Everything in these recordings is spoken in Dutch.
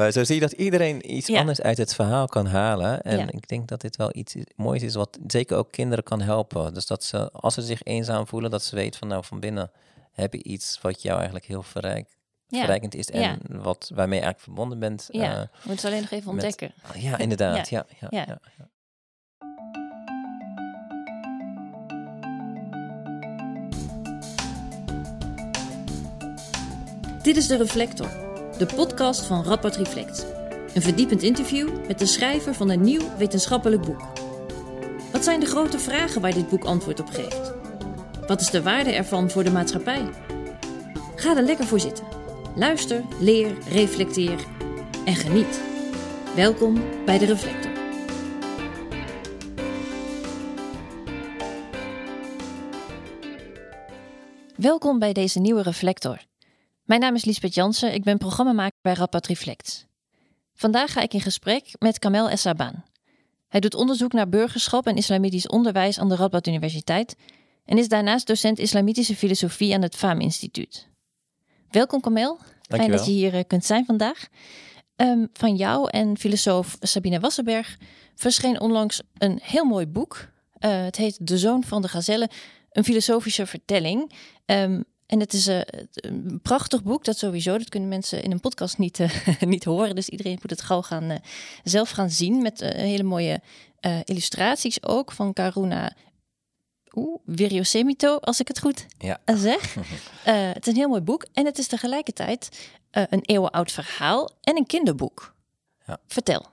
Maar zo zie je dat iedereen iets Ja. anders uit het verhaal kan halen. En Ja. ik denk dat dit wel iets moois is wat zeker ook kinderen kan helpen. Dus dat ze, als ze zich eenzaam voelen, dat ze weten van nou van binnen heb je iets wat jou eigenlijk heel verrijk, Ja. verrijkend is. En Ja. wat, waarmee je eigenlijk verbonden bent. Ja, eh, we moeten het alleen nog even met- ontdekken. ja, inderdaad. Ja. Ja, Ja. ja, ja. Dit is De Reflector, de podcast van Rapport Reflect. Een verdiepend interview met de schrijver van een nieuw wetenschappelijk boek. Wat zijn de grote vragen waar dit boek antwoord op geeft? Wat is de waarde ervan voor de maatschappij? Ga er lekker voor zitten. Luister, leer, reflecteer en geniet. Welkom bij De Reflector. Welkom bij deze nieuwe Reflector. Mijn naam is Liesbeth Jansen, ik ben programmamaker bij Rapport Reflect. Vandaag ga ik in gesprek met Kamel Essaban. Hij doet onderzoek naar burgerschap en islamitisch onderwijs aan de Radboud Universiteit en is daarnaast docent islamitische filosofie aan het FAM Instituut. Welkom Kamel, fijn dat je hier eh, kunt zijn vandaag. Ehm, van jou en filosoof Sabine Wassenberg verscheen onlangs een heel mooi boek. Eh, het heet De Zoon van de Gazelle, een filosofische vertelling. Ehm, en het is eh, een prachtig boek, dat sowieso. Dat kunnen mensen in een podcast niet, eh, niet horen. Dus iedereen moet het gauw gaan, eh, zelf gaan zien. Met hele mooie illustraties ook van Karuna Oeh, Viriosemito, als ik het goed Ja. zeg. Het is een heel mooi boek. En het is tegelijkertijd een eeuwenoud verhaal en een kinderboek. Ja. Vertel.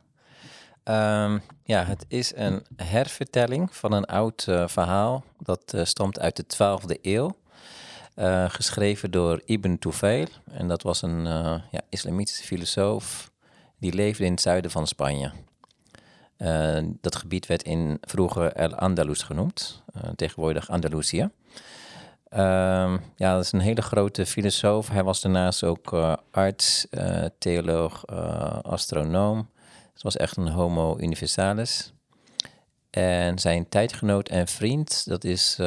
Ehm, ja, het is een hervertelling van een oud verhaal. Dat stamt uit de 12e eeuw. Eh, geschreven door Ibn Tufail. En dat was een eh, ja, islamitische filosoof. Die leefde in het zuiden van Spanje. Eh, dat gebied werd in vroeger El Andalus genoemd. tegenwoordig Andalusië. Ehm, ja, dat is een hele grote filosoof. Hij was daarnaast ook arts, theoloog, astronoom. Het was echt een homo universalis. En zijn tijdgenoot en vriend, dat is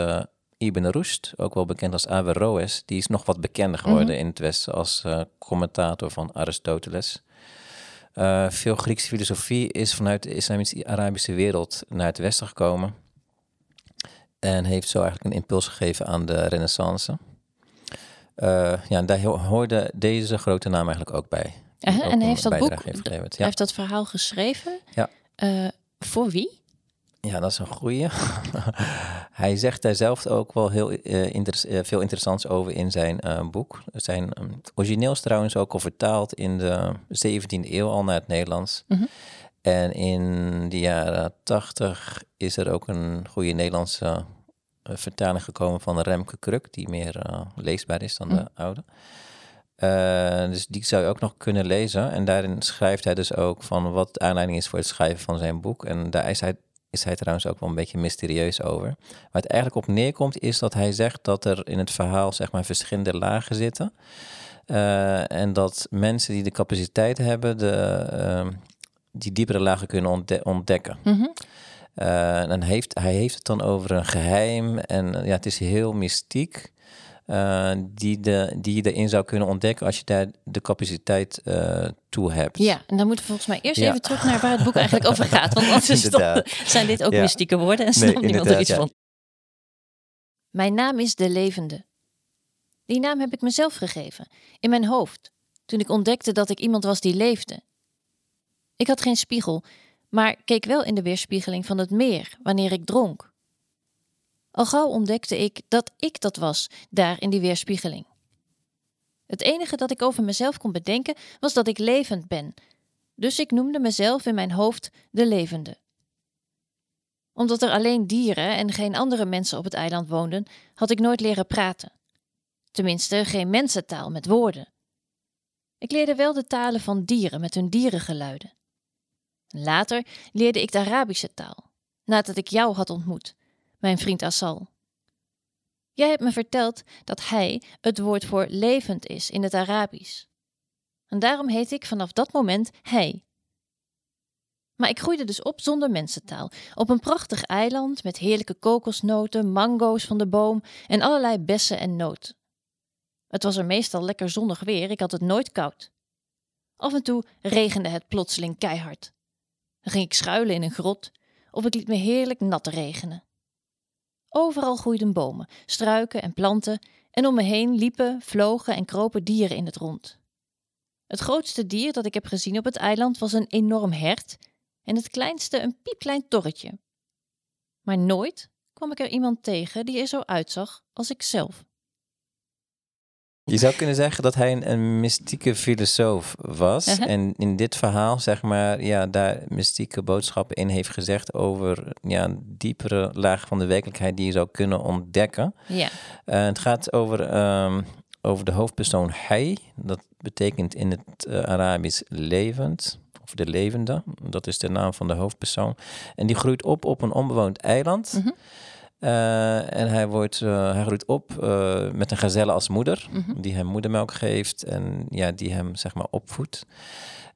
Ibn Rushd, ook wel bekend als Averroes. Die is nog wat bekender geworden in het Westen als eh, commentator van Aristoteles. Eh, veel Griekse filosofie is vanuit de islamitische Arabische wereld naar het Westen gekomen. En heeft zo eigenlijk een impuls gegeven aan de renaissance. Eh, ja, en daar ho- hoorde deze grote naam eigenlijk ook bij. Ook en heeft dat boek, heeft Ja. dat verhaal geschreven. Ja. Voor wie? Ja, dat is een goeie. hij zegt daar zelf ook wel heel eh, eh, veel interessants over in zijn eh, boek. Zijn ehm, origineel is trouwens ook al vertaald in de 17e eeuw al naar het Nederlands. Mhm. En in de jaren 80 is er ook een goede Nederlandse vertaling gekomen van Remke Kruk, die meer leesbaar is dan de oude. Eh, dus die zou je ook nog kunnen lezen. En daarin schrijft hij dus ook van wat de aanleiding is voor het schrijven van zijn boek. En daar is hij, is hij trouwens ook wel een beetje mysterieus over. Waar het eigenlijk op neerkomt is dat hij zegt dat er in het verhaal zeg maar verschillende lagen zitten. Eh, en dat mensen die de capaciteit hebben, de, ehm, die diepere lagen kunnen ontde- ontdekken. Mhm. Eh, en heeft, hij heeft het dan over een geheim en ja, het is heel mystiek. Eh, die, de, die je erin zou kunnen ontdekken als je daar de capaciteit eh, toe hebt. Ja, en dan moeten we volgens mij eerst Ja. even terug naar waar het boek eigenlijk over gaat. Want anders zijn dit ook Ja. mystieke woorden en Nee, snapt niemand er iets ja. van. Mijn naam is De Levende. Die naam heb ik mezelf gegeven, in mijn hoofd, toen ik ontdekte dat ik iemand was die leefde. Ik had geen spiegel, maar keek wel in de weerspiegeling van het meer wanneer ik dronk. Al gauw ontdekte ik dat ik dat was, daar in die weerspiegeling. Het enige dat ik over mezelf kon bedenken was dat ik levend ben, dus ik noemde mezelf in mijn hoofd de levende. Omdat er alleen dieren en geen andere mensen op het eiland woonden, had ik nooit leren praten. Tenminste, geen mensentaal met woorden. Ik leerde wel de talen van dieren met hun dierengeluiden. Later leerde ik de Arabische taal, nadat ik jou had ontmoet, mijn vriend Assal. Jij hebt me verteld dat hij het woord voor levend is in het Arabisch. En daarom heet ik vanaf dat moment hij. Maar ik groeide dus op zonder mensentaal, op een prachtig eiland met heerlijke kokosnoten, mango's van de boom en allerlei bessen en noten. Het was er meestal lekker zonnig weer, ik had het nooit koud. Af en toe regende het plotseling keihard. Dan ging ik schuilen in een grot of ik liet me heerlijk nat regenen. Overal groeiden bomen, struiken en planten en om me heen liepen, vlogen en kropen dieren in het rond. Het grootste dier dat ik heb gezien op het eiland was een enorm hert en het kleinste een piepklein torretje. Maar nooit kwam ik er iemand tegen die er zo uitzag als ik zelf. Je zou kunnen zeggen dat hij een, een mystieke filosoof was. Uh-huh. En in dit verhaal, zeg maar, ja, daar mystieke boodschappen in heeft gezegd over ja, een diepere laag van de werkelijkheid die je zou kunnen ontdekken. Ja, Eh, het gaat over, ehm, over de hoofdpersoon hij. Dat betekent in het eh, Arabisch levend. Of de levende. Dat is de naam van de hoofdpersoon. En die groeit op op een onbewoond eiland. Mhm. Eh, en hij, wordt, eh, hij groeit op eh, met een gazelle als moeder. Mhm. Die hem moedermelk geeft en ja, die hem zeg maar opvoedt.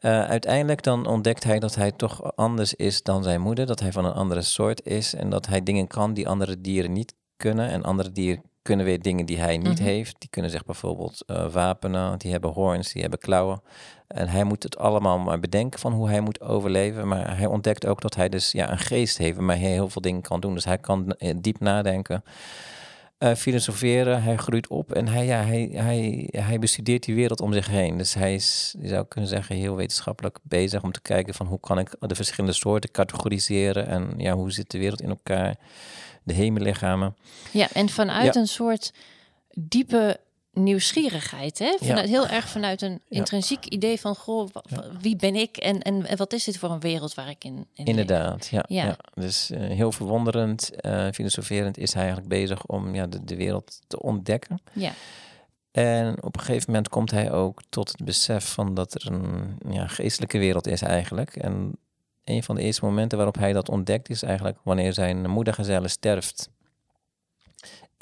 Uiteindelijk dan ontdekt hij dat hij toch anders is dan zijn moeder. Dat hij van een andere soort is. En dat hij dingen kan die andere dieren niet kunnen. En andere dieren kunnen weer dingen die hij niet Mhm. heeft. Die kunnen zich bijvoorbeeld eh, wapenen. Die hebben hoorns, die hebben klauwen. En hij moet het allemaal maar bedenken van hoe hij moet overleven. Maar hij ontdekt ook dat hij dus ja, een geest heeft waarmee hij heel veel dingen kan doen. Dus hij kan eh, diep nadenken. Eh, filosoferen, hij groeit op en hij, ja, hij, hij, hij bestudeert die wereld om zich heen. Dus hij is, je zou kunnen zeggen, heel wetenschappelijk bezig om te kijken van hoe kan ik de verschillende soorten categoriseren en ja, hoe zit de wereld in elkaar, de hemellichamen. ja en vanuit Ja. een soort diepe nieuwsgierigheid. Hè? Vanuit, Heel erg vanuit een Ja. intrinsiek idee van, goh, wie ben ik en, en, en wat is dit voor een wereld waar ik in, in? Inderdaad, ja. Ja. ja. Dus eh, heel verwonderend, eh, filosoferend is hij eigenlijk bezig om ja, de, de wereld te ontdekken. Ja, En op een gegeven moment komt hij ook tot het besef van dat er een ja, geestelijke wereld is eigenlijk. En een van de eerste momenten waarop hij dat ontdekt is eigenlijk wanneer zijn moedergezelle sterft.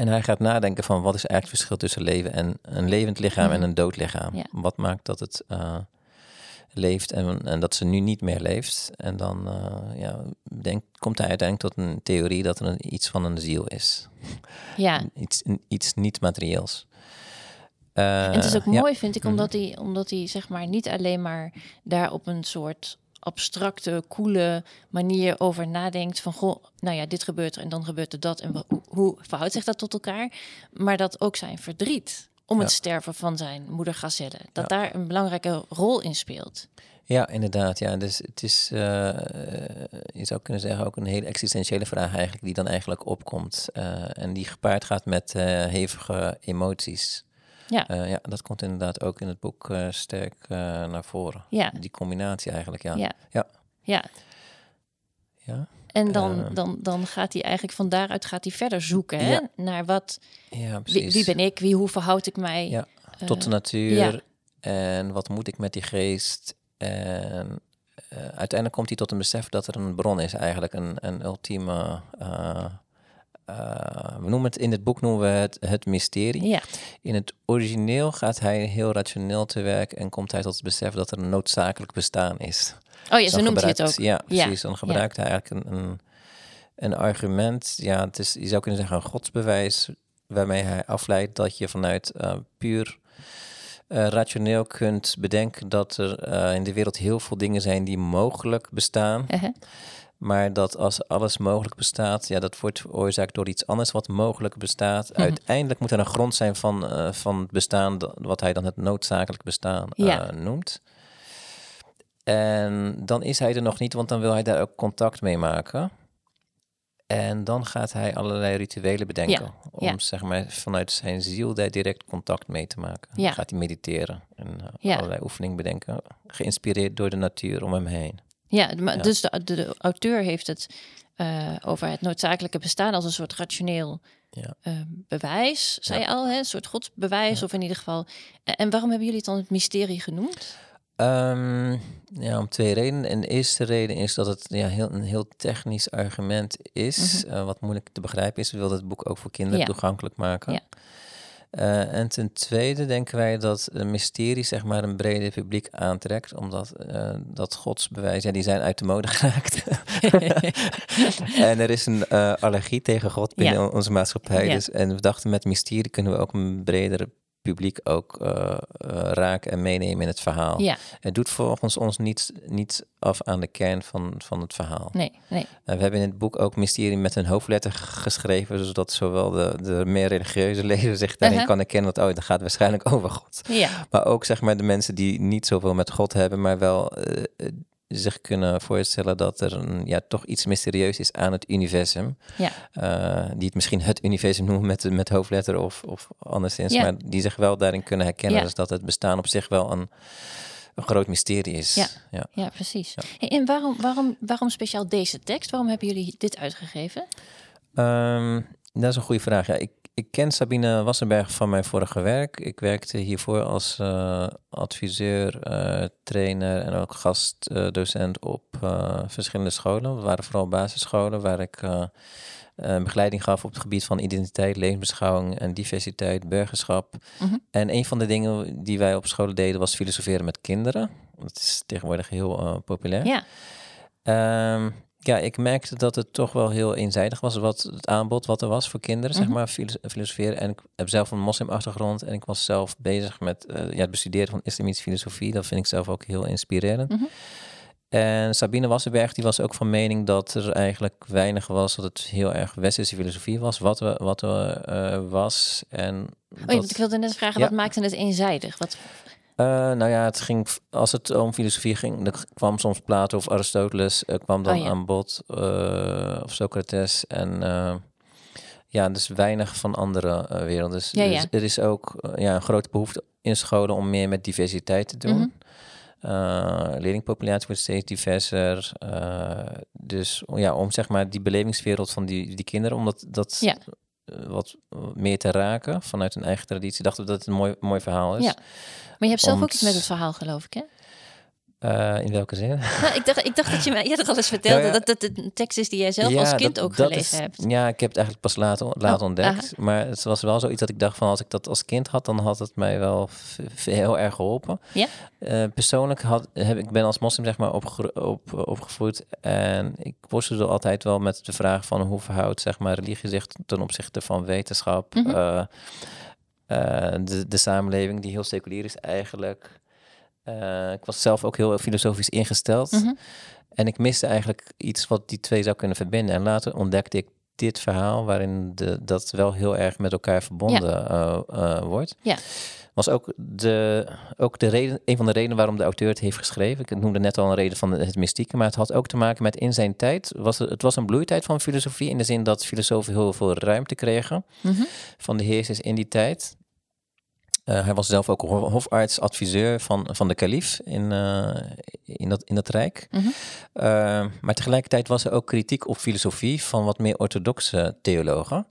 En hij gaat nadenken van wat is eigenlijk het verschil tussen leven en een levend lichaam en Mhm. een dood lichaam. Ja. Wat maakt dat het eh, leeft en, en dat ze nu niet meer leeft. En dan eh, ja, denk, komt hij uiteindelijk tot een theorie dat er een, iets van een ziel is. ja. Iets, een- iets niet materieels. Eh, En het is ook ja. mooi, vind ik, Mhm. omdat hij, omdat hij zeg maar niet alleen maar daar op een soort abstracte, coole manier over nadenkt van goh, nou ja, dit gebeurt er en dan gebeurt er dat en hoe, verhoudt zich dat tot elkaar, maar dat ook zijn verdriet om het sterven van zijn moeder Gazelle, dat Ja. daar een belangrijke rol in speelt. Ja, inderdaad. Ja. Dus het is, eh, je zou kunnen zeggen, ook een hele existentiële vraag eigenlijk, die dan eigenlijk opkomt. Eh, en die gepaard gaat met eh, hevige emoties. Ja. Eh, ja, dat komt inderdaad ook in het boek eh, sterk eh, naar voren. Ja, Die combinatie eigenlijk, ja. ja, Ja. ja. Ja, En dan, dan, dan gaat hij eigenlijk van daaruit gaat hij verder zoeken hè? Ja. naar wat, ja wie, precies. wie ben ik, wie, hoe verhoud ik mij. Ja, Tot de natuur. En wat moet ik met die geest? En uiteindelijk komt hij tot een besef dat er een bron is, eigenlijk een, een ultieme. Eh, we noemen het in het boek noemen we het het mysterie. Ja, In het origineel gaat hij heel rationeel te werk en komt hij tot het besef dat er een noodzakelijk bestaan is. oh ja, zo noemt hij het ook. Ja, Ja, precies. Dan gebruikt hij eigenlijk een, een, een argument. Ja, het is, je zou kunnen zeggen een godsbewijs, waarmee hij afleidt dat je vanuit eh, puur eh, rationeel kunt bedenken dat er in de wereld heel veel dingen zijn die mogelijk bestaan. Uh-huh. Maar dat als alles mogelijk bestaat, ja, dat wordt veroorzaakt door iets anders wat mogelijk bestaat. Mhm. Uiteindelijk moet er een grond zijn van, eh, van het bestaan, wat hij dan het noodzakelijk bestaan eh, Ja. noemt. En dan is hij er nog niet, want dan wil hij daar ook contact mee maken. En dan gaat hij allerlei rituelen bedenken. Ja, Om ja. zeg maar vanuit zijn ziel daar direct contact mee te maken. Ja. Dan gaat hij mediteren en eh, allerlei oefeningen bedenken. Geïnspireerd door de natuur om hem heen. Ja, maar Ja. dus de, de, de auteur heeft het eh, over het noodzakelijke bestaan als een soort rationeel Ja. eh, bewijs, zei je al, hè? een soort godsbewijs, of in ieder geval. En, waarom hebben jullie het dan het mysterie genoemd? Ehm, ja, om twee redenen. En de eerste reden is dat het ja, heel, een heel technisch argument is, eh, wat moeilijk te begrijpen is. We wilden het boek ook voor kinderen Mhm. Toegankelijk maken. Eh, en ten tweede denken wij dat een mysterie zeg maar een breder publiek aantrekt, omdat eh, dat godsbewijs, ja, die zijn uit de mode geraakt. en er is een eh, allergie tegen God binnen Ja. onze maatschappij. Ja. Dus, en we dachten met mysterie kunnen we ook een bredere publiek ook uh, uh, raken en meenemen in het verhaal. Ja. Het doet volgens ons niet, niet af aan de kern van, van het verhaal. Nee, nee. we hebben in het boek ook mysterie met een hoofdletter geschreven, zodat zowel de, de meer religieuze lezer zich daarin Uh-huh. kan herkennen dat oh, dat gaat waarschijnlijk over God. Ja. Maar ook zeg maar de mensen die niet zoveel met God hebben, maar wel eh, eh, zich kunnen voorstellen dat er een, ja, toch iets mysterieus is aan het universum. Ja. Eh, die het misschien het universum noemen met, met hoofdletter of, of anderszins, Ja. maar die zich wel daarin kunnen herkennen. Dus dat het bestaan op zich wel een, een groot mysterie is. Ja. Ja. Ja, precies. Hey, en waarom, waarom, waarom speciaal deze tekst? Waarom hebben jullie dit uitgegeven? Ehm, dat is een goede vraag. Ja, ik, ik ken Sabine Wassenberg van mijn vorige werk. Ik werkte hiervoor als eh, adviseur, eh, trainer en ook gastdocent op eh, verschillende scholen. Het waren vooral basisscholen waar ik begeleiding gaf op het gebied van identiteit, levensbeschouwing en diversiteit, burgerschap. Mhm. En een van de dingen die wij op scholen deden was filosoferen met kinderen. Dat is tegenwoordig heel populair. Ja, Ehm, ja, ik merkte dat het toch wel heel eenzijdig was, wat het aanbod wat er was voor kinderen, zeg Mhm. maar, filo- filosoferen. En ik heb zelf een moslimachtergrond en ik was zelf bezig met eh, ja, het bestuderen van islamitische filosofie. Dat vind ik zelf ook heel inspirerend. Mhm. En Sabine Wassenberg die was ook van mening dat er eigenlijk weinig was, dat het heel erg westerse filosofie was, wat we, wat we eh, was. En oh, dat- ik wilde net vragen, Ja. wat maakte het eenzijdig? Wat, eh, nou ja, het ging, als het om filosofie ging, dan kwam soms Plato of Aristoteles, eh, kwam dan Oh ja. aan bod, eh, of Socrates. En ja, dus weinig van andere werelden. Dus, Ja, ja. dus er is ook ja, een grote behoefte in scholen om meer met diversiteit te doen. Eh, leerlingpopulatie wordt steeds diverser. dus ja, om zeg maar die belevingswereld van die, die kinderen, om dat, wat meer te raken vanuit hun eigen traditie, dachten we dat het een mooi, mooi verhaal is. Ja. maar je hebt zelf ook iets met het verhaal, geloof ik, hè? Eh, in welke zin? Nou, ik, dacht, ik dacht dat je mij eerder al eens vertelde Nou ja. dat het een tekst is die jij zelf Ja, als kind dat- ook dat gelezen is- hebt. Ja, ik heb het eigenlijk pas later, later Oh, ontdekt. Maar het was wel zoiets dat ik dacht van als ik dat als kind had, dan had het mij wel heel erg geholpen. Ja? Eh, persoonlijk had, heb ik ben als moslim zeg maar op, opgevoed en ik worstelde altijd wel met de vraag van hoe verhoudt zeg maar religie zich ten opzichte van wetenschap, Mhm. eh, de, de samenleving die heel seculier is eigenlijk. Eh, ik was zelf ook heel filosofisch ingesteld. Mhm. En ik miste eigenlijk iets wat die twee zou kunnen verbinden. En later ontdekte ik dit verhaal waarin de, dat wel heel erg met elkaar verbonden eh, eh, wordt. Ja. Was ook, de, ook de reden, een van de redenen waarom de auteur het heeft geschreven. Ik noemde net al een reden van het mystieke, maar het had ook te maken met in zijn tijd. Was het, het was een bloeitijd van filosofie in de zin dat filosofen heel veel ruimte kregen Mhm. van de heersers in die tijd. Eh, hij was zelf ook ho- hofarts, adviseur van, van de kalif in, eh, in, dat, in dat rijk. Mhm. Eh, maar tegelijkertijd was er ook kritiek op filosofie van wat meer orthodoxe theologen.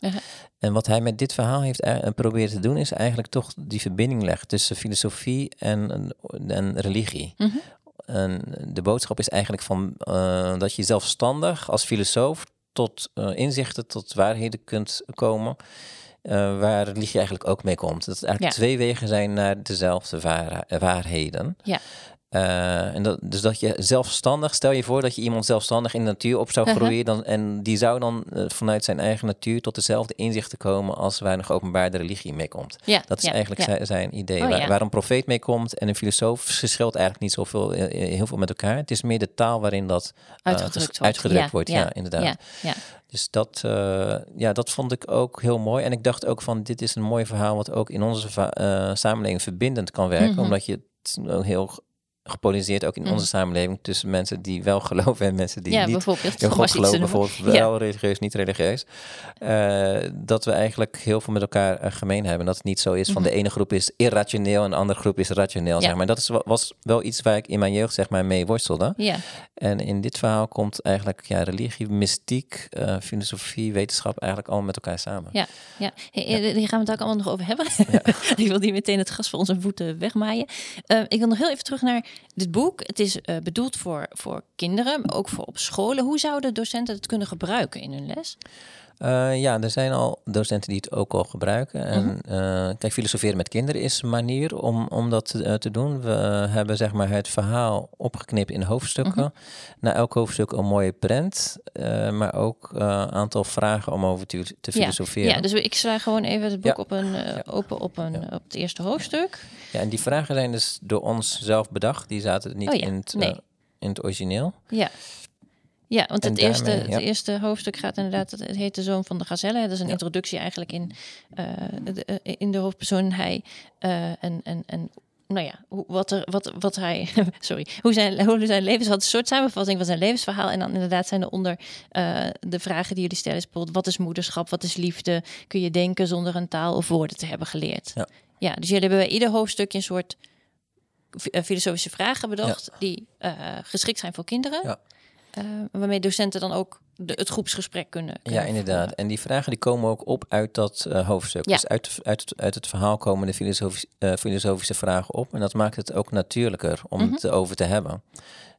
En wat hij met dit verhaal heeft proberen te doen, is eigenlijk toch die verbinding leggen tussen filosofie en, en religie. Mhm. En de boodschap is eigenlijk van dat je zelfstandig als filosoof tot inzichten, tot waarheden kunt komen. Eh, waar religie eigenlijk ook mee komt. Dat het eigenlijk Ja. twee wegen zijn naar dezelfde waar- waarheden. Ja. Eh, en dat, dus dat je zelfstandig, stel je voor dat je iemand zelfstandig in de natuur op zou groeien, dan, en die zou dan eh, vanuit zijn eigen natuur tot dezelfde inzichten komen als waar een geopenbaarde religie mee komt. Ja, Dat is ja, eigenlijk ja. zijn, zijn idee. Oh, waar, een profeet mee komt en een filosoof verschilt eigenlijk niet zoveel, eh, heel veel met elkaar. Het is meer de taal waarin dat Uitgedrukt wordt. uitgedrukt Ja, wordt. ja, inderdaad. Dus dat, ja, dat vond ik ook heel mooi. En ik dacht ook van, dit is een mooi verhaal wat ook in onze samenleving verbindend kan werken. Mhm. Omdat je het heel gepolariseerd ook in Mhm. onze samenleving tussen mensen die wel geloven en mensen die ja, niet bijvoorbeeld. in God geloven, bijvoorbeeld Ja. wel religieus, niet religieus. Eh, dat we eigenlijk heel veel met elkaar eh, gemeen hebben. Dat het niet zo is van Mhm. de ene groep is irrationeel en de andere groep is rationeel. Ja. Zeg maar. Dat is, wa- was wel iets waar ik in mijn jeugd zeg maar, mee worstelde. Ja, En in dit verhaal komt eigenlijk ja, religie, mystiek, eh, filosofie, wetenschap eigenlijk allemaal met elkaar samen. ja, ja. Hey, Hier gaan we het ook allemaal nog over hebben. ik wil niet meteen het gas voor onze voeten wegmaaien. Ik wil nog heel even terug naar dit boek. Het is eh, bedoeld voor, voor kinderen, maar ook voor op scholen. Hoe zouden docenten het kunnen gebruiken in hun les? Uh, ja, er zijn al docenten die het ook al gebruiken. En uh, kijk, filosoferen met kinderen is een manier om, om dat te, uh, te doen. We hebben zeg maar het verhaal opgeknipt in hoofdstukken. Mm -hmm. Na elk hoofdstuk een mooie prent, maar ook een aantal vragen om over te, te filosoferen. Ja, ja, dus ik sla gewoon even het boek ja. op een, open op, een, op het eerste hoofdstuk. Ja, en die vragen zijn dus door ons zelf bedacht. Die zaten niet oh, in, het, nee. in het origineel. Ja. Ja, want het eerste, ja. het eerste hoofdstuk gaat inderdaad, het heet De Zoon van de Gazelle. Dat is een Ja. introductie eigenlijk in, eh, de, eh, in de hoofdpersoon. Hij eh, en, en, en nou ja, hoe, wat, er, wat, wat hij, sorry, hoe zijn, hoe zijn levens had, een soort samenvatting van zijn levensverhaal. En dan inderdaad zijn eronder eh de vragen die jullie stellen, is bijvoorbeeld, wat is moederschap, wat is liefde? Kun je denken zonder een taal of woorden te hebben geleerd? Ja. ja dus jullie hebben bij ieder hoofdstukje een soort fi- filosofische vragen bedacht, die geschikt zijn voor kinderen. Ja. Eh, waarmee docenten dan ook de, het groepsgesprek kunnen, Ja, inderdaad. voeren. En die vragen die komen ook op uit dat eh, hoofdstuk. Ja. Dus uit, uit, het- uit het verhaal komen de filosofisch, eh, filosofische vragen op. En dat maakt het ook natuurlijker om Mhm. het erover te hebben.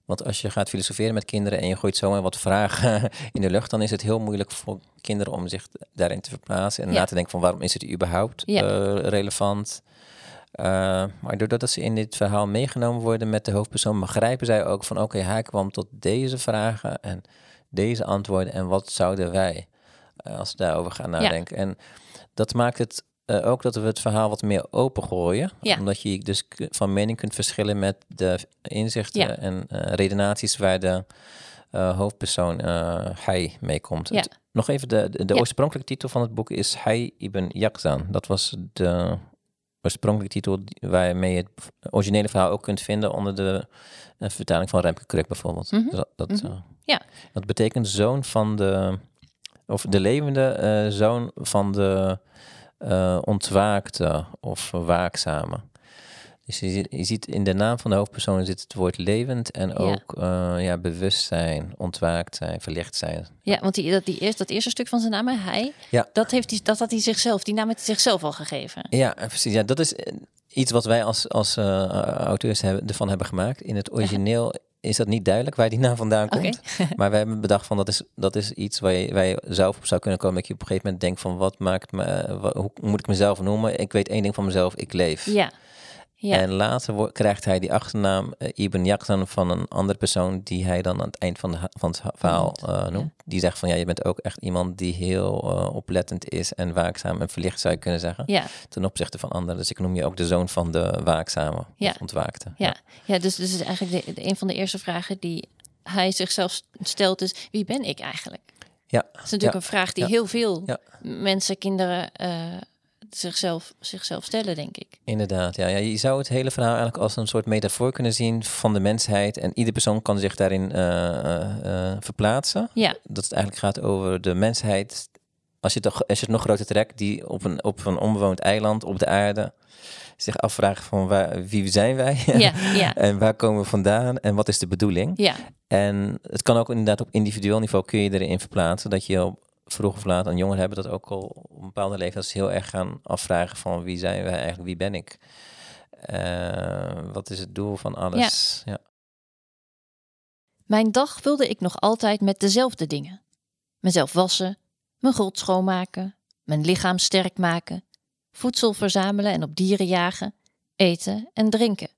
Want als je gaat filosoferen met kinderen en je gooit zomaar wat vragen in de lucht, dan is het heel moeilijk voor kinderen om zich daarin te verplaatsen en Ja. na te denken van waarom is het überhaupt Ja. relevant. Eh, maar doordat ze in dit verhaal meegenomen worden met de hoofdpersoon, begrijpen zij ook van oké, hij kwam tot deze vragen en deze antwoorden en wat zouden wij eh, als we daarover gaan nadenken. En dat maakt het eh, ook dat we het verhaal wat meer opengooien. Ja. Omdat je dus van mening kunt verschillen met de inzichten Ja. en redenaties waar de hoofdpersoon hij meekomt. Het- Nog even, de, de, oorspronkelijke titel van het boek is Hij ibn Yaqzan. Dat was de oorspronkelijke titel waarmee je het originele verhaal ook kunt vinden onder de eh, vertaling van Remke Kruk bijvoorbeeld. Mhm. Dus dat, dat, Mhm. eh, Ja. dat betekent zoon van de, of de levende eh, zoon van de ontwaakte of waakzame. Dus je, ziet- je ziet in de naam van de hoofdpersoon zit het woord levend en ook eh, ja, bewustzijn, ontwaakt zijn, verlicht zijn. Ja, want die, dat, die eerst, dat eerste stuk van zijn naam, hij, Ja. dat, heeft hij, dat had hij zichzelf, die naam heeft hij zichzelf al gegeven. Ja, precies. Ja, dat is eh, iets wat wij als, als eh, auteurs hebben, ervan hebben gemaakt. In het origineel is dat niet duidelijk waar die naam vandaan komt. Maar we hebben bedacht van dat is, dat is iets waar je, waar je zelf op zou kunnen komen. Dat je op een gegeven moment denkt van wat maakt me, eh, wa- hoe moet ik mezelf noemen? Ik weet één ding van mezelf, ik leef. Ja. Ja. En later krijgt hij die achternaam eh, Ibn Yaqzan van een andere persoon die hij dan aan het eind van, de, van het ha- verhaal eh, noemt. Die zegt van ja, je bent ook echt iemand die heel eh, oplettend is en waakzaam en verlicht zou je kunnen zeggen ja. ten opzichte van anderen. Dus ik noem je ook de zoon van de waakzame of ontwaakte. Ja, ja dus, dus is eigenlijk de, de- een van de eerste vragen die hij zichzelf stelt is, wie ben ik eigenlijk? Ja, Dat is natuurlijk een vraag die heel veel mensen, kinderen zichzelf, zichzelf stellen, denk ik. inderdaad. Ja. Ja, je zou het hele verhaal eigenlijk als een soort metafoor kunnen zien van de mensheid. En ieder persoon kan zich daarin eh, eh, eh, verplaatsen. Ja, Dat het eigenlijk gaat over de mensheid. Als je het, nog- als je het nog groter trekt, die op een, op een onbewoond eiland op de aarde zich afvragen van waar, wie zijn wij? ja, ja, en waar komen we vandaan? En wat is de bedoeling? ja, En het kan ook inderdaad op individueel niveau kun je erin verplaatsen. Dat je op vroeg of laat, en jongeren hebben dat ook al op een bepaalde leeftijd, dat ze heel erg gaan afvragen van wie zijn wij eigenlijk, wie ben ik? Eh, wat is het doel van alles? Ja. Mijn dag vulde ik nog altijd met dezelfde dingen. Mezelf wassen, mijn grot schoonmaken, mijn lichaam sterk maken, voedsel verzamelen en op dieren jagen, eten en drinken.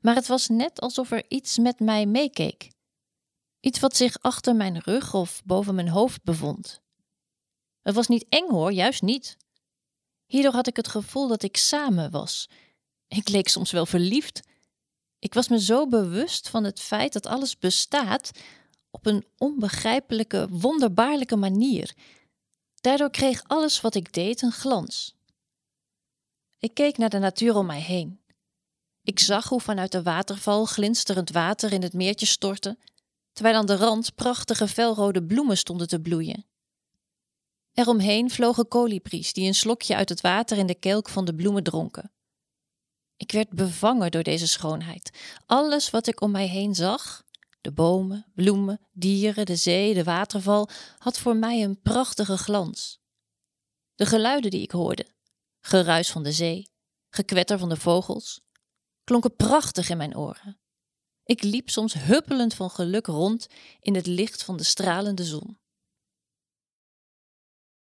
Maar het was net alsof er iets met mij meekeek. Iets wat zich achter mijn rug of boven mijn hoofd bevond. Het was niet eng hoor, juist niet. Hierdoor had ik het gevoel dat ik samen was. Ik leek soms wel verliefd. Ik was me zo bewust van het feit dat alles bestaat op een onbegrijpelijke, wonderbaarlijke manier. Daardoor kreeg alles wat ik deed een glans. Ik keek naar de natuur om mij heen. Ik zag hoe vanuit de waterval glinsterend water in het meertje stortte, terwijl aan de rand prachtige felrode bloemen stonden te bloeien. Eromheen vlogen kolibries die een slokje uit het water in de kelk van de bloemen dronken. Ik werd bevangen door deze schoonheid. Alles wat ik om mij heen zag, de bomen, bloemen, dieren, de zee, de waterval, had voor mij een prachtige glans. De geluiden die ik hoorde, geruis van de zee, gekwetter van de vogels, klonken prachtig in mijn oren. Ik liep soms huppelend van geluk rond in het licht van de stralende zon.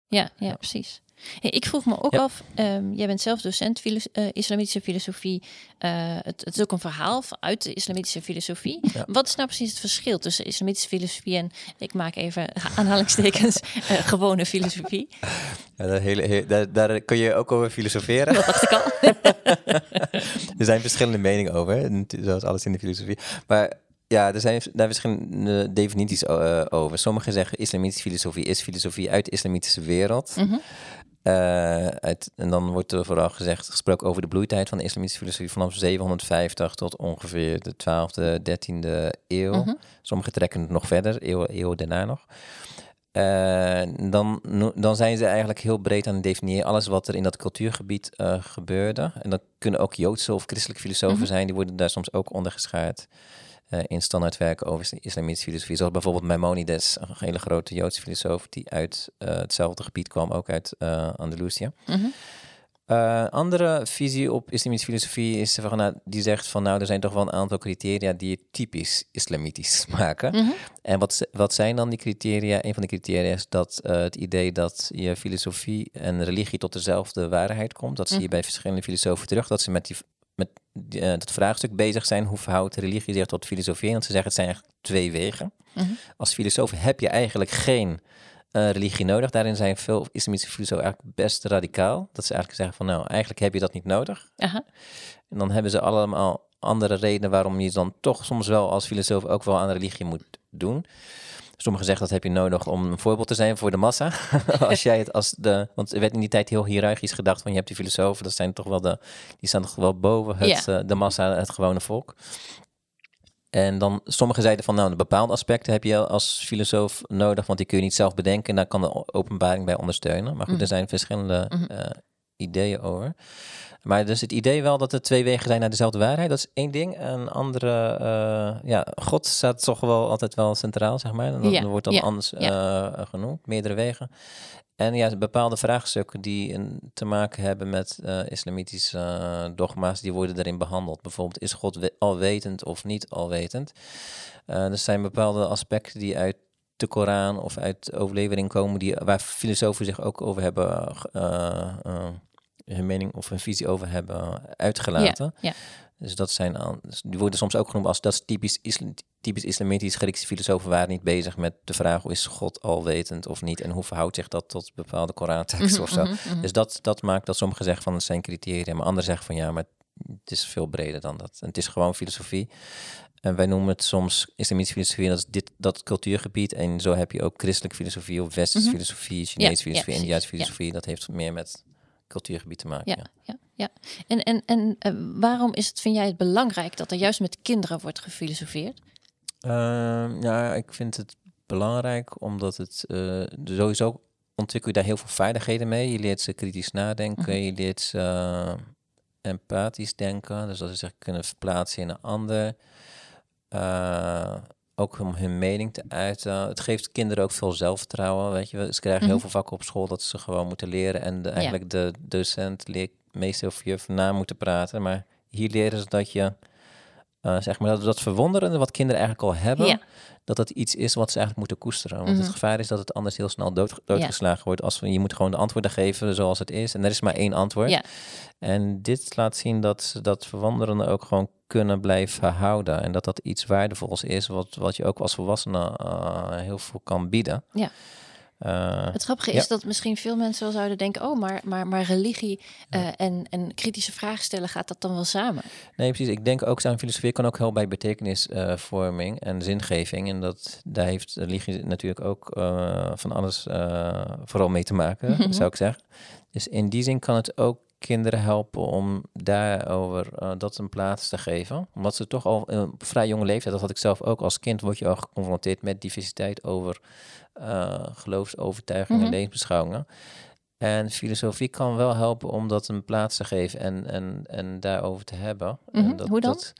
Ja, ja, precies. Hey, ik vroeg me ook Ja. af, ehm, jij bent zelf docent filos- eh, islamitische filosofie. Eh, het, het is ook een verhaal uit de islamitische filosofie. Ja. Wat is nou precies het verschil tussen islamitische filosofie en, ik maak even aanhalingstekens, eh, gewone filosofie? Ja, daar, hele, he- daar, daar kun je ook over filosoferen. Dat dacht ik al. er zijn verschillende meningen over, zoals alles in de filosofie. Maar ja, er zijn daar verschillende definities over. Sommigen zeggen islamitische filosofie is filosofie uit de islamitische wereld. Mhm. Eh, en dan wordt er vooral gezegd, gesproken over de bloeitijd van de islamitische filosofie vanaf 750 tot ongeveer de 12e, 13e eeuw. Mhm. Sommigen trekken het nog verder, eeuwen, eeuwen daarna nog. Eh, dan, dan zijn ze eigenlijk heel breed aan het definiëren. Alles wat er in dat cultuurgebied eh, gebeurde. En dat kunnen ook Joodse of christelijke filosofen Mhm. zijn. Die worden daar soms ook ondergeschaard eh, in standaardwerken over is- islamitische filosofie. Zoals bijvoorbeeld Maimonides, een hele grote Joodse filosoof... die uit eh, hetzelfde gebied kwam, ook uit eh Andalusië. Mhm. Eh, andere visie op islamitische filosofie is van, nou, die zegt van nou, er zijn toch wel een aantal criteria die het typisch islamitisch maken. Mhm. En wat, wat zijn dan die criteria? Een van de criteria is dat eh, het idee dat je filosofie en religie tot dezelfde waarheid komt. Dat zie je Mhm. bij verschillende filosofen terug. Dat ze met, die, met eh, dat vraagstuk bezig zijn. Hoe verhoudt religie zich tot filosofie? Want ze zeggen het zijn eigenlijk twee wegen. Mhm. Als filosoof heb je eigenlijk geen eh, religie nodig. Daarin zijn veel islamitische filosofen eigenlijk best radicaal. Dat ze eigenlijk zeggen van nou, eigenlijk heb je dat niet nodig. En dan hebben ze allemaal andere redenen waarom je dan toch soms wel als filosoof ook wel aan religie moet doen. Sommigen zeggen dat heb je nodig om een voorbeeld te zijn voor de massa. als jij het als de, want er werd in die tijd heel hiërarchisch gedacht van je hebt die filosofen, dat zijn toch wel de, die staan toch wel boven het, eh, de massa, het gewone volk. En dan sommigen zeiden van nou, de bepaalde aspecten heb je als filosoof nodig, want die kun je niet zelf bedenken. En daar kan de openbaring bij ondersteunen. Maar goed, Mhm. er zijn verschillende Mhm. eh, ideeën over. Maar dus het idee wel dat er twee wegen zijn naar dezelfde waarheid, dat is één ding. Een andere, eh, ja, God staat toch wel altijd wel centraal, zeg maar. En dat Ja, wordt dan ja, anders eh, genoemd, meerdere wegen. En ja, bepaalde vraagstukken die een, te maken hebben met eh, islamitische dogma's, die worden daarin behandeld. Bijvoorbeeld, is God we- alwetend of niet alwetend? Er zijn bepaalde aspecten die uit de Koran of uit de overlevering komen, die, waar filosofen zich ook over hebben, hun mening of hun visie over hebben uitgelaten. Ja, Dus dat zijn, aan- dus die worden soms ook genoemd als dat is typisch, isla- typisch islamitisch. Griekse filosofen waren niet bezig met de vraag: is God alwetend of niet? En hoe verhoudt zich dat tot bepaalde Koranteksten of zo? Mhm, mhm. Dus dat, dat maakt dat sommigen zeggen van het zijn criteria, maar anderen zeggen van ja, maar het is veel breder dan dat. En het is gewoon filosofie. En wij noemen het soms islamitische filosofie, dat is dit, dat cultuurgebied. En zo heb je ook christelijke filosofie of westerse Mhm. filosofie, Ja, Chinese ja, filosofie, precies. Indiaanse Ja. filosofie. Dat heeft meer met cultuurgebied te maken. Ja, ja. ja. En, en, en eh, waarom is het, vind jij het belangrijk dat er juist met kinderen wordt gefilosofeerd? Ehm, ja, ik vind het belangrijk omdat het eh, sowieso ontwikkel je daar heel veel vaardigheden mee. Je leert ze kritisch nadenken, Mhm. je leert ze eh, empathisch denken, dus dat ze zich kunnen verplaatsen in een ander. Ook om hun mening te uiten. Het geeft kinderen ook veel zelfvertrouwen. Weet je, ze krijgen heel Mhm. veel vakken op school dat ze gewoon moeten leren en de, eigenlijk de docent leert meestal of juf na moeten praten. Maar hier leren ze dat je eh, zeg maar dat, dat verwonderende wat kinderen eigenlijk al hebben, Ja. dat dat iets is wat ze eigenlijk moeten koesteren. Want het Mhm. gevaar is dat het anders heel snel dood, doodgeslagen wordt. Als we, je moet gewoon de antwoorden geven zoals het is. En er is maar één antwoord. Ja. En dit laat zien dat ze dat verwonderende ook gewoon kunnen blijven houden. En dat dat iets waardevols is, wat, wat je ook als volwassene eh, heel veel kan bieden. Ja. Eh, Het grappige Ja. is dat misschien veel mensen wel zouden denken: oh, maar, maar, maar religie eh, en, en kritische vragen stellen, gaat dat dan wel samen? Nee, precies. Ik denk ook aan filosofie kan ook helpen bij betekenisvorming en zingeving. En dat, daar heeft religie natuurlijk ook van alles vooral mee te maken, zou ik zeggen. Dus in die zin kan het ook kinderen helpen om daarover eh, dat een plaats te geven. Omdat ze toch al eh, op vrij jonge leeftijd, dat had ik zelf ook als kind, word je al geconfronteerd met diversiteit over eh geloofsovertuigingen, Mhm. levensbeschouwingen. En filosofie kan wel helpen om dat een plaats te geven en, en, en daarover te hebben. Mhm, En dat, hoe dan? Dat,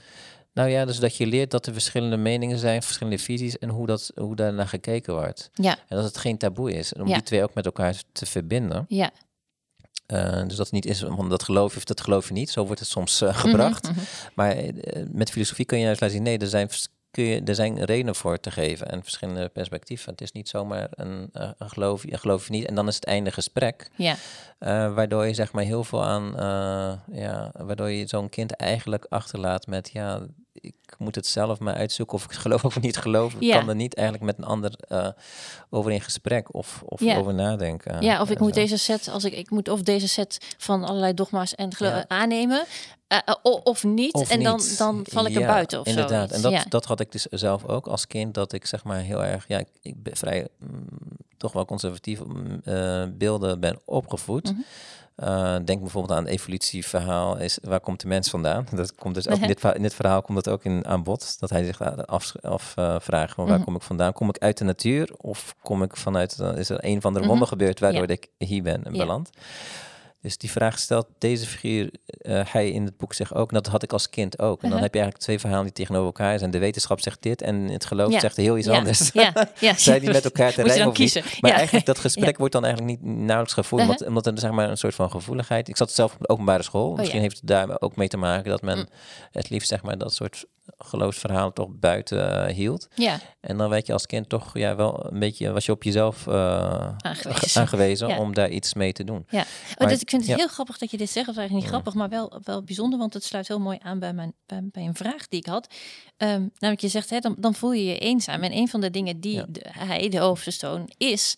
nou ja, dus dat je leert dat er verschillende meningen zijn, verschillende visies en hoe, dat, hoe daarnaar gekeken wordt. Ja, En dat het geen taboe is. En om Ja. die twee ook met elkaar te verbinden. ja. Eh, dus dat het niet is, want dat geloof je of dat geloof je niet. Zo wordt het soms eh, gebracht. Mhm, mhm. Maar eh, met filosofie kun je juist laten zien, nee, er zijn kun je, er zijn redenen voor te geven en verschillende perspectieven. Het is niet zomaar een, een geloof, je geloof je niet en dan is het einde gesprek. Ja. Waardoor je zeg maar heel veel aan, ja, waardoor je zo'n kind eigenlijk achterlaat met, ja, ik moet het zelf maar uitzoeken of ik geloof of niet geloof. Ik Ja. kan er niet eigenlijk met een ander uh, over in gesprek of, of Ja. over nadenken. Ja, of ik moet zo. deze set, als ik, ik moet of deze set van allerlei dogma's en gelo- Ja. aannemen, eh, eh, of niet. Of en dan, niet. dan val ik er buiten of inderdaad. En dat, ja. dat had ik dus zelf ook als kind, dat ik zeg maar heel erg, ja, ik, ik ben vrij mm, toch wel conservatief mm, eh, beelden ben opgevoed. Mhm. Eh, denk bijvoorbeeld aan het evolutieverhaal. Is, waar komt de mens vandaan? Dat komt dus ook in, dit, verha- in dit verhaal komt dat ook in aan bod. Dat hij zich afvraagt af, eh, vraagt waar Mhm. kom ik vandaan? Kom ik uit de natuur of kom ik vanuit... eh, is er een van de wonder gebeurd waardoor Ja. ik hier ben Ja. beland? Dus die vraag stelt deze figuur, eh, hij in het boek zich ook. En dat had ik als kind ook. En dan Uh-huh. heb je eigenlijk twee verhalen die tegenover elkaar zijn. De wetenschap zegt dit en het geloof Ja. zegt heel iets ja. anders. Ja, ja. Zijn die met elkaar te niet? kiezen. Maar eigenlijk dat gesprek wordt dan eigenlijk niet nauwelijks gevoerd. Uh-huh. omdat, omdat er zeg maar een soort van gevoeligheid... Ik zat zelf op de openbare school. Misschien Oh ja. heeft het daar ook mee te maken dat men Mm. het liefst zeg maar dat soort geloofsverhalen toch buiten eh, hield. ja, En dan werd je als kind toch ja, wel een beetje... was je op jezelf eh, Aangewezen. aangewezen Ja. om daar iets mee te doen. Ja, oh, Maar- dus ik vind het ja. heel grappig dat je dit zegt. Of eigenlijk niet grappig, maar wel, wel bijzonder. Want het sluit heel mooi aan bij, mijn, bij, bij een vraag die ik had. Ehm, namelijk, je zegt, hè, dan, dan voel je je eenzaam. En een van de dingen die de, hij, de hoofdpersoon, is,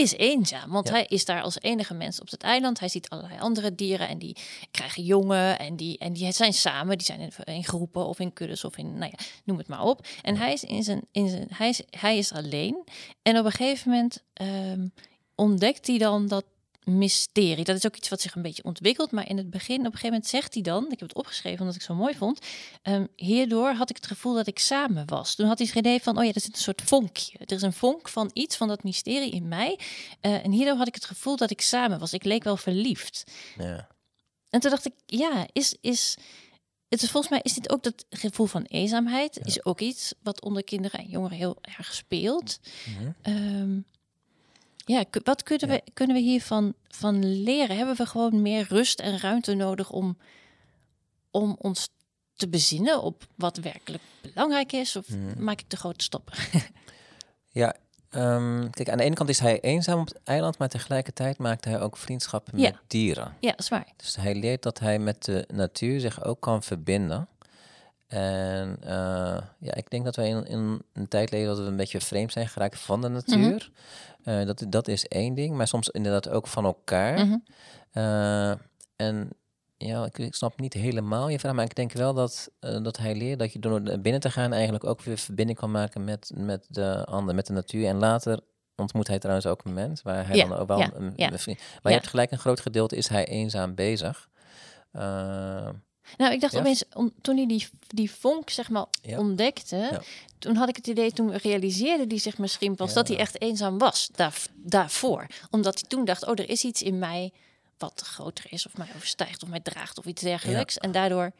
is eenzaam. Want Ja. hij is daar als enige mens op het eiland. Hij ziet allerlei andere dieren en die krijgen jongen. En die, en die zijn samen, die zijn in, in groepen of in kuddes of in, nou ja, noem het maar op. En hij is, in zijn, in zijn, hij is, hij is alleen. En op een gegeven moment ehm, ontdekt hij dan dat mysterie. Dat is ook iets wat zich een beetje ontwikkelt. Maar in het begin, op een gegeven moment zegt hij dan... Ik heb het opgeschreven omdat ik het zo mooi vond. ehm, hierdoor had ik het gevoel dat ik samen was. Toen had hij het idee van... Oh ja, er zit een soort vonkje. Er is een vonk van iets, van dat mysterie in mij. Eh, en hierdoor had ik het gevoel dat ik samen was. Ik leek wel verliefd. Ja. En toen dacht ik, ja, is... is het is volgens mij is dit ook dat gevoel van eenzaamheid. Is ook iets wat onder kinderen en jongeren heel erg speelt. Mhm. Ehm, ja, wat kunnen, Ja. We, kunnen we hiervan van leren? Hebben we gewoon meer rust en ruimte nodig om, om ons te bezinnen op wat werkelijk belangrijk is? Of Mhm. maak ik de grote stappen? Ja, ehm, kijk, aan de ene kant is hij eenzaam op het eiland, maar tegelijkertijd maakt hij ook vriendschappen Ja. met dieren. ja, dat is waar. Dus hij leert dat hij met de natuur zich ook kan verbinden. En eh, ja, ik denk dat wij in, in een tijd leven dat we een beetje vreemd zijn geraakt van de natuur. Eh, dat, dat is één ding, maar soms inderdaad ook van elkaar. Mhm. Eh, en ja, ik, ik snap niet helemaal je vraag, maar ik denk wel dat, dat hij leert dat je door naar binnen te gaan eigenlijk ook weer verbinding kan maken met, met de ander, met de natuur. En later ontmoet hij trouwens ook een mens, waar hij Ja, dan ook wel ja, een, ja. een vriend. Maar je hebt gelijk een groot gedeelte is hij eenzaam bezig. Nou, ik dacht Ja. opeens, om, toen hij die, die vonk zeg maar Ja. ontdekte, Ja. toen had ik het idee, toen realiseerde hij zich misschien pas dat hij echt eenzaam was daar, daarvoor. Omdat hij toen dacht, oh, er is iets in mij wat groter is of mij overstijgt of mij draagt of iets dergelijks. En daardoor,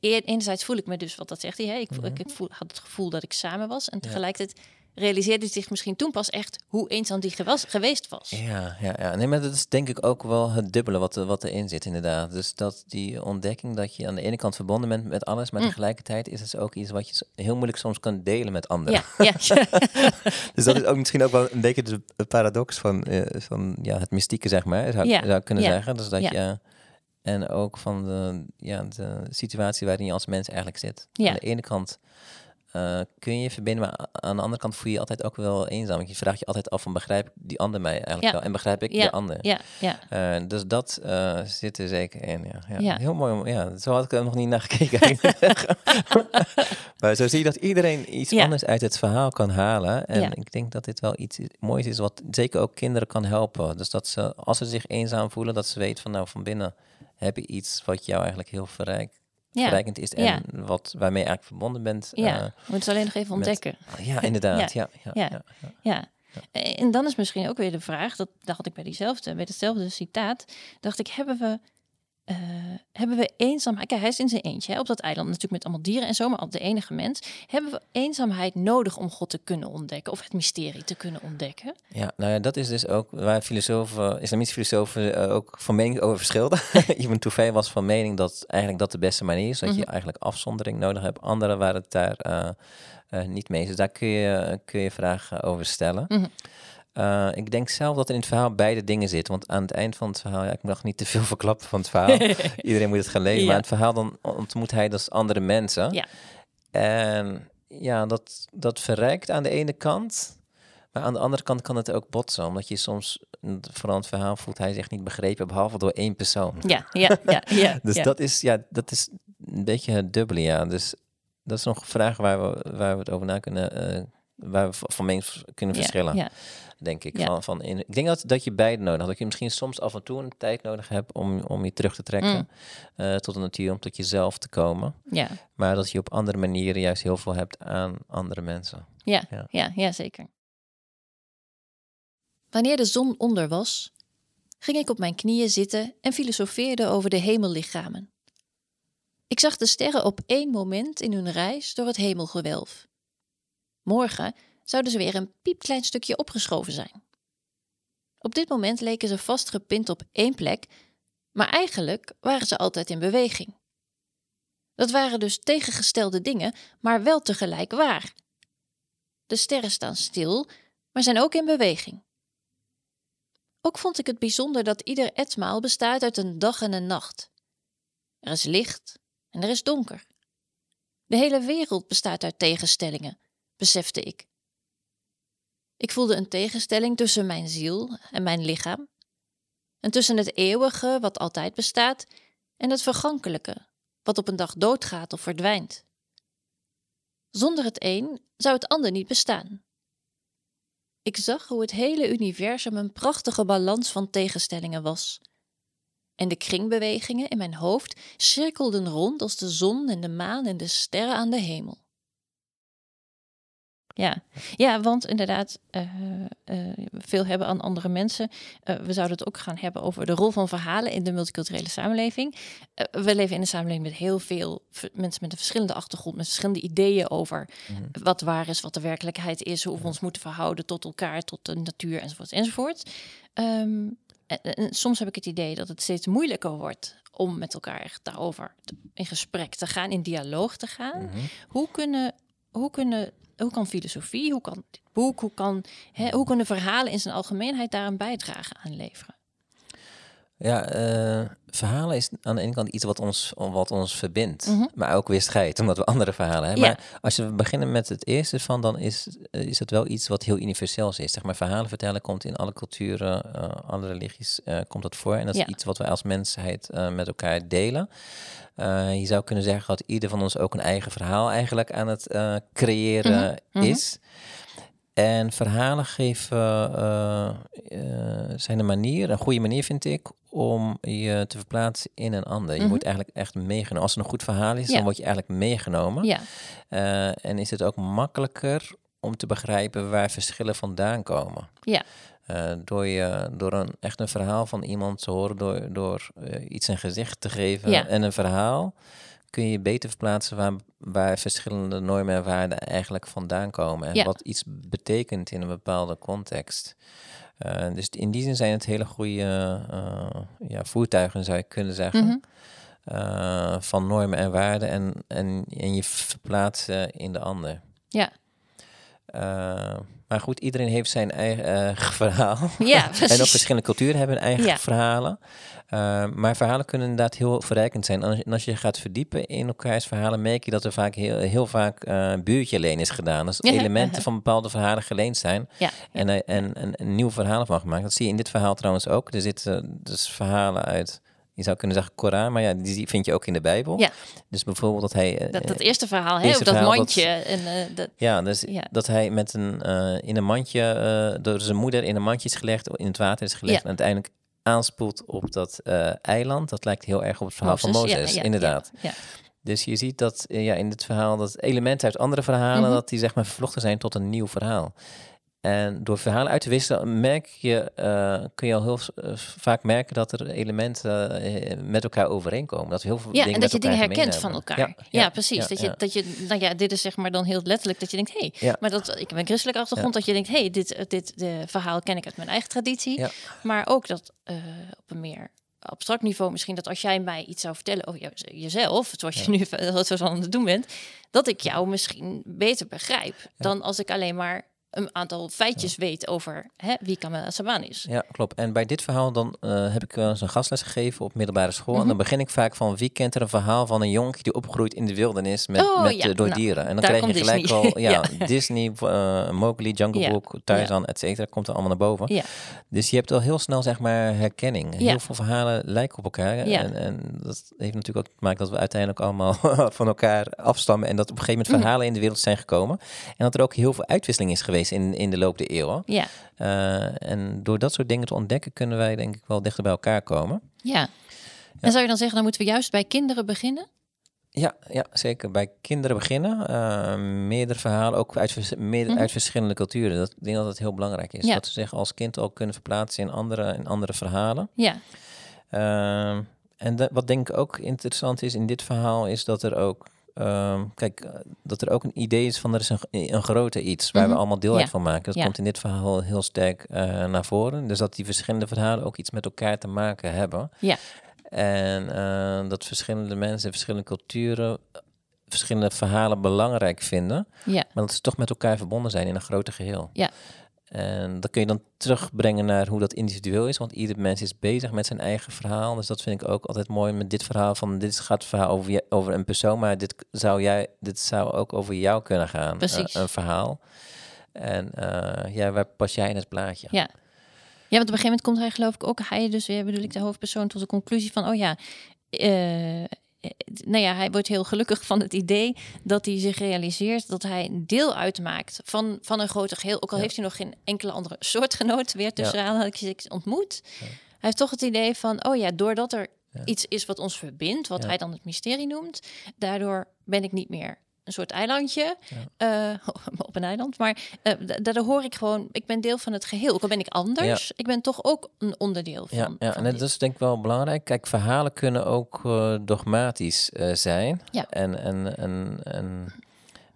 eer- enerzijds voel ik me dus, wat dat zegt hij, hè, ik, Mhm. ik, ik voel, had het gevoel dat ik samen was. En tegelijkertijd realiseerde zich misschien toen pas echt hoe eenzaam die gewas, geweest was. Ja, ja, ja. Nee, maar dat is denk ik ook wel het dubbele wat, wat erin zit, inderdaad. Dus dat die ontdekking dat je aan de ene kant verbonden bent met alles, maar Mm. tegelijkertijd is het ook iets wat je heel moeilijk soms kan delen met anderen. Ja, ja, Dus dat is ook misschien ook wel een beetje de paradox van, eh, van ja, het mystieke, zeg maar, zou, Ja, zou ik kunnen ja, zeggen. Dus dat ja. je, en ook van de, ja, de situatie waarin je als mens eigenlijk zit. Ja. Aan de ene kant eh, kun je verbinden, maar aan de andere kant voel je je altijd ook wel eenzaam. Want je vraagt je altijd af van begrijp ik die ander mij eigenlijk Ja. wel en begrijp ik Ja. de ander. ja, ja. Eh, dus dat eh, zit er zeker in. Ja. Ja. Heel mooi. om- Ja, zo had ik er nog niet naar gekeken. maar zo zie je dat iedereen iets anders uit het verhaal kan halen. En ik denk dat dit wel iets moois is wat zeker ook kinderen kan helpen. Dus dat ze, als ze zich eenzaam voelen, dat ze weten van nou van binnen heb je iets wat jou eigenlijk heel verrijk, Ja. Verrijkend is. En Ja. wat, waarmee je eigenlijk verbonden bent. Ja, eh, moeten het alleen nog even met- ontdekken. ja, inderdaad. Ja. Ja, Ja. ja. ja. Ja. En dan is misschien ook weer de vraag, dat dacht ik bij diezelfde, bij hetzelfde citaat, dacht ik, hebben we, eh, hebben we eenzaamheid, kijk, hij is in zijn eentje hè, op dat eiland, natuurlijk met allemaal dieren en zo, maar al de enige mens, hebben we eenzaamheid nodig om God te kunnen ontdekken of het mysterie te kunnen ontdekken? Ja, nou ja, dat is dus ook waar filosofen, islamitische filosofen eh, ook van mening over verschilden. Ibn Tufayl was van mening dat eigenlijk dat de beste manier is, dat je Mhm. eigenlijk afzondering nodig hebt. Anderen waren het daar, eh, eh, niet mee. Dus daar kun je, kun je vragen over stellen. Mhm. Eh, ik denk zelf dat er in het verhaal beide dingen zitten. Want aan het eind van het verhaal, ja, ik mag niet te veel verklappen van het verhaal. Iedereen moet het gaan lezen. Ja. Maar het verhaal dan ontmoet hij dus andere mensen. Ja. En ja, dat, dat verrijkt aan de ene kant. Maar aan de andere kant kan het ook botsen. Omdat je soms, vooral het verhaal, voelt hij zich niet begrepen. Behalve door één persoon. Ja, ja, ja, ja. Dus ja. dat is, ja, dat is een beetje het dubbele, ja. Dus dat is nog een vraag waar we, waar we het over na kunnen, eh, waar we van mening kunnen verschillen, Ja, denk ik. Van, van in, ik denk dat, dat je beide nodig hebt. Dat je misschien soms af en toe een tijd nodig hebt om, om je terug te trekken Mm. eh, tot de natuur, om tot jezelf te komen. ja, Maar dat je op andere manieren juist heel veel hebt aan andere mensen. ja, Ja. ja, ja, zeker. Wanneer de zon onder was, ging ik op mijn knieën zitten en filosofeerde over de hemellichamen. Ik zag de sterren op één moment in hun reis door het hemelgewelf. Morgen zouden ze weer een piepklein stukje opgeschoven zijn. Op dit moment leken ze vastgepind op één plek, maar eigenlijk waren ze altijd in beweging. Dat waren dus tegengestelde dingen, maar wel tegelijk waar. De sterren staan stil, maar zijn ook in beweging. Ook vond ik het bijzonder dat ieder etmaal bestaat uit een dag en een nacht. Er is licht en er is donker. De hele wereld bestaat uit tegenstellingen, besefte ik. Ik voelde een tegenstelling tussen mijn ziel en mijn lichaam, en tussen het eeuwige, wat altijd bestaat, en het vergankelijke, wat op een dag doodgaat of verdwijnt. Zonder het een zou het ander niet bestaan. Ik zag hoe het hele universum een prachtige balans van tegenstellingen was. En de kringbewegingen in mijn hoofd cirkelden rond als de zon en de maan en de sterren aan de hemel. Ja, ja want inderdaad, eh, eh, veel hebben aan andere mensen. Eh, we zouden het ook gaan hebben over de rol van verhalen in de multiculturele samenleving. We leven in een samenleving met heel veel mensen met een verschillende achtergrond, met verschillende ideeën over Mhm. wat waar is, wat de werkelijkheid is, hoe we ons moeten verhouden tot elkaar, tot de natuur enzovoort enzovoort. Ehm, en, en soms heb ik het idee dat het steeds moeilijker wordt om met elkaar echt daarover in gesprek te gaan, in dialoog te gaan. Mhm. Hoe kunnen, hoe kunnen, hoe kan filosofie, hoe kan dit boek, hoe kan, hè, hoe kunnen verhalen in zijn algemeenheid daar een bijdrage aan leveren? Ja, eh, verhalen is aan de ene kant iets wat ons, wat ons verbindt, Mhm. maar ook weer scheidt, omdat we andere verhalen hebben. Ja. Maar als we beginnen met het eerste van, dan is, eh, is het wel iets wat heel universeels is. Zeg maar, verhalen vertellen komt in alle culturen, eh, alle religies komt dat voor. En dat is Ja. iets wat wij als mensheid met elkaar delen. Je zou kunnen zeggen dat ieder van ons ook een eigen verhaal eigenlijk aan het creëren Mhm, mhm. is. En verhalen geven, eh, eh, zijn een manier, een goede manier vind ik, om je te verplaatsen in een ander. Je Mhm. wordt eigenlijk echt meegenomen. Als het een goed verhaal is, Ja. dan word je eigenlijk meegenomen. Ja, Eh, en is het ook makkelijker om te begrijpen waar verschillen vandaan komen. ja, door, je, door een, echt een verhaal van iemand te horen, door, door iets een gezicht te geven Ja. en een verhaal, kun je beter verplaatsen waar, waar verschillende normen en waarden eigenlijk vandaan komen. En Ja. wat iets betekent in een bepaalde context. Eh, dus in die zin zijn het hele goede eh, ja, voertuigen, zou je kunnen zeggen. Mhm. eh, van normen en waarden en, en, en je verplaatsen in de ander. ja, maar goed, iedereen heeft zijn eigen eh, verhaal. ja, En ook verschillende culturen hebben hun eigen Ja. verhalen. Uh, maar verhalen kunnen inderdaad heel verrijkend zijn. En als, je- en als je gaat verdiepen in elkaars verhalen, merk je dat er vaak heel, heel vaak eh buurtje leen is gedaan. Dus elementen van bepaalde verhalen geleend zijn. Ja, En, eh, en, en, een nieuw verhaal van gemaakt. Dat zie je in dit verhaal trouwens ook. Er zitten dus verhalen uit, je zou kunnen zeggen Koran, maar ja, die vind je ook in de Bijbel. Ja. Dus bijvoorbeeld dat hij... eh, dat, dat eerste verhaal, hè, dat verhaal, dat- mandje. en, eh, dat, ja, dus Ja. dat hij met een, eh, in een mandje, eh, door zijn moeder in een mandje is gelegd, in het water is gelegd Ja. en uiteindelijk aanspoelt op dat eh, eiland. Dat lijkt heel erg op het verhaal van Mozes, ja, inderdaad. Ja, Dus je ziet dat eh, ja, in dit verhaal, dat elementen uit andere verhalen, Mhm. dat die zeg maar vervlochten zijn tot een nieuw verhaal. En door verhalen uit te wisselen, merk je, eh, kun je al heel eh, vaak merken dat er elementen eh, met elkaar overeenkomen. Dat we heel veel ja dingen en dat je dingen herkent van elkaar. Ja, precies. ja, dat, je, dat je, nou ja, dit is zeg maar dan heel letterlijk dat je denkt, hé, hey, maar dat, ik heb een christelijke achtergrond, dat je denkt, hé, hey, dit, dit de verhaal ken ik uit mijn eigen traditie. Maar ook dat op een meer abstract niveau misschien dat als jij mij iets zou vertellen over jezelf, zoals je nu zo aan het doen bent, dat ik jou misschien beter begrijp dan als ik alleen maar een aantal feitjes weet over hè, wie Kamel Saban is. Ja, klopt. En bij dit verhaal dan uh, heb ik wel eens een gastles gegeven op middelbare school. En dan mhm. begin ik vaak van wie kent er een verhaal van een jongen die opgroeit in de wildernis met, oh, met ja. door nou, dieren. En dan krijg je gelijk Disney. al ja, Disney, uh, Mowgli, Jungle Book, Tarzan, et cetera, komt er allemaal naar boven. Ja. Dus je hebt al heel snel zeg maar herkenning. Heel veel verhalen lijken op elkaar. En, en dat heeft natuurlijk ook te maken dat we uiteindelijk allemaal van elkaar afstammen en dat op een gegeven moment mhm. verhalen in de wereld zijn gekomen. En dat er ook heel veel uitwisseling is geweest in, in de loop der eeuwen. Ja. Uh, en door dat soort dingen te ontdekken, kunnen wij denk ik wel dichter bij elkaar komen. Ja. En zou je dan zeggen, dan moeten we juist bij kinderen beginnen? Ja, ja, zeker. Bij kinderen beginnen. Uh, meerdere verhalen, ook uit, mm uit verschillende culturen. Dat, ik denk dat het heel belangrijk is. Ja. Dat ze zich als kind al kunnen verplaatsen in andere, in andere verhalen. Ja. Uh, en de, wat denk ik ook interessant is in dit verhaal, is dat er ook Ehm, kijk, eh, dat er ook een idee is van er is een, een groter iets waar we mhm. allemaal deel uit van maken. Dat komt in dit verhaal heel sterk uh, naar voren. Dus dat die verschillende verhalen ook iets met elkaar te maken hebben. Ja. En uh, dat verschillende mensen, verschillende culturen, verschillende verhalen belangrijk vinden. Ja. Maar dat ze toch met elkaar verbonden zijn in een groter geheel. Ja. En dat kun je dan terugbrengen naar hoe dat individueel is. Want ieder mens is bezig met zijn eigen verhaal. Dus dat vind ik ook altijd mooi met dit verhaal. Van dit gaat het verhaal over, je, over een persoon. Maar dit zou, jij, dit zou ook over jou kunnen gaan. Precies. een verhaal. En uh, ja, waar pas jij in het plaatje? Ja. Ja, want op een gegeven moment komt hij geloof ik ook, hij dus, weer bedoel ik, de hoofdpersoon tot de conclusie van, oh ja, uh, nou ja, hij wordt heel gelukkig van het idee dat hij zich realiseert dat hij een deel uitmaakt van, van een groter geheel. Ook al heeft hij nog geen enkele andere soortgenoot weer tussen ja. ik ontmoet. Hij heeft toch het idee van, oh ja, doordat er iets is wat ons verbindt, wat hij dan het mysterie noemt, daardoor ben ik niet meer een soort eilandje uh, op een eiland. Maar uh, daardoor hoor ik gewoon, ik ben deel van het geheel. Ook al ben ik anders, ik ben toch ook een onderdeel van. Ja, ja. en dat is denk ik wel belangrijk. Kijk, verhalen kunnen ook uh, dogmatisch zijn. Ja. En, en, en, en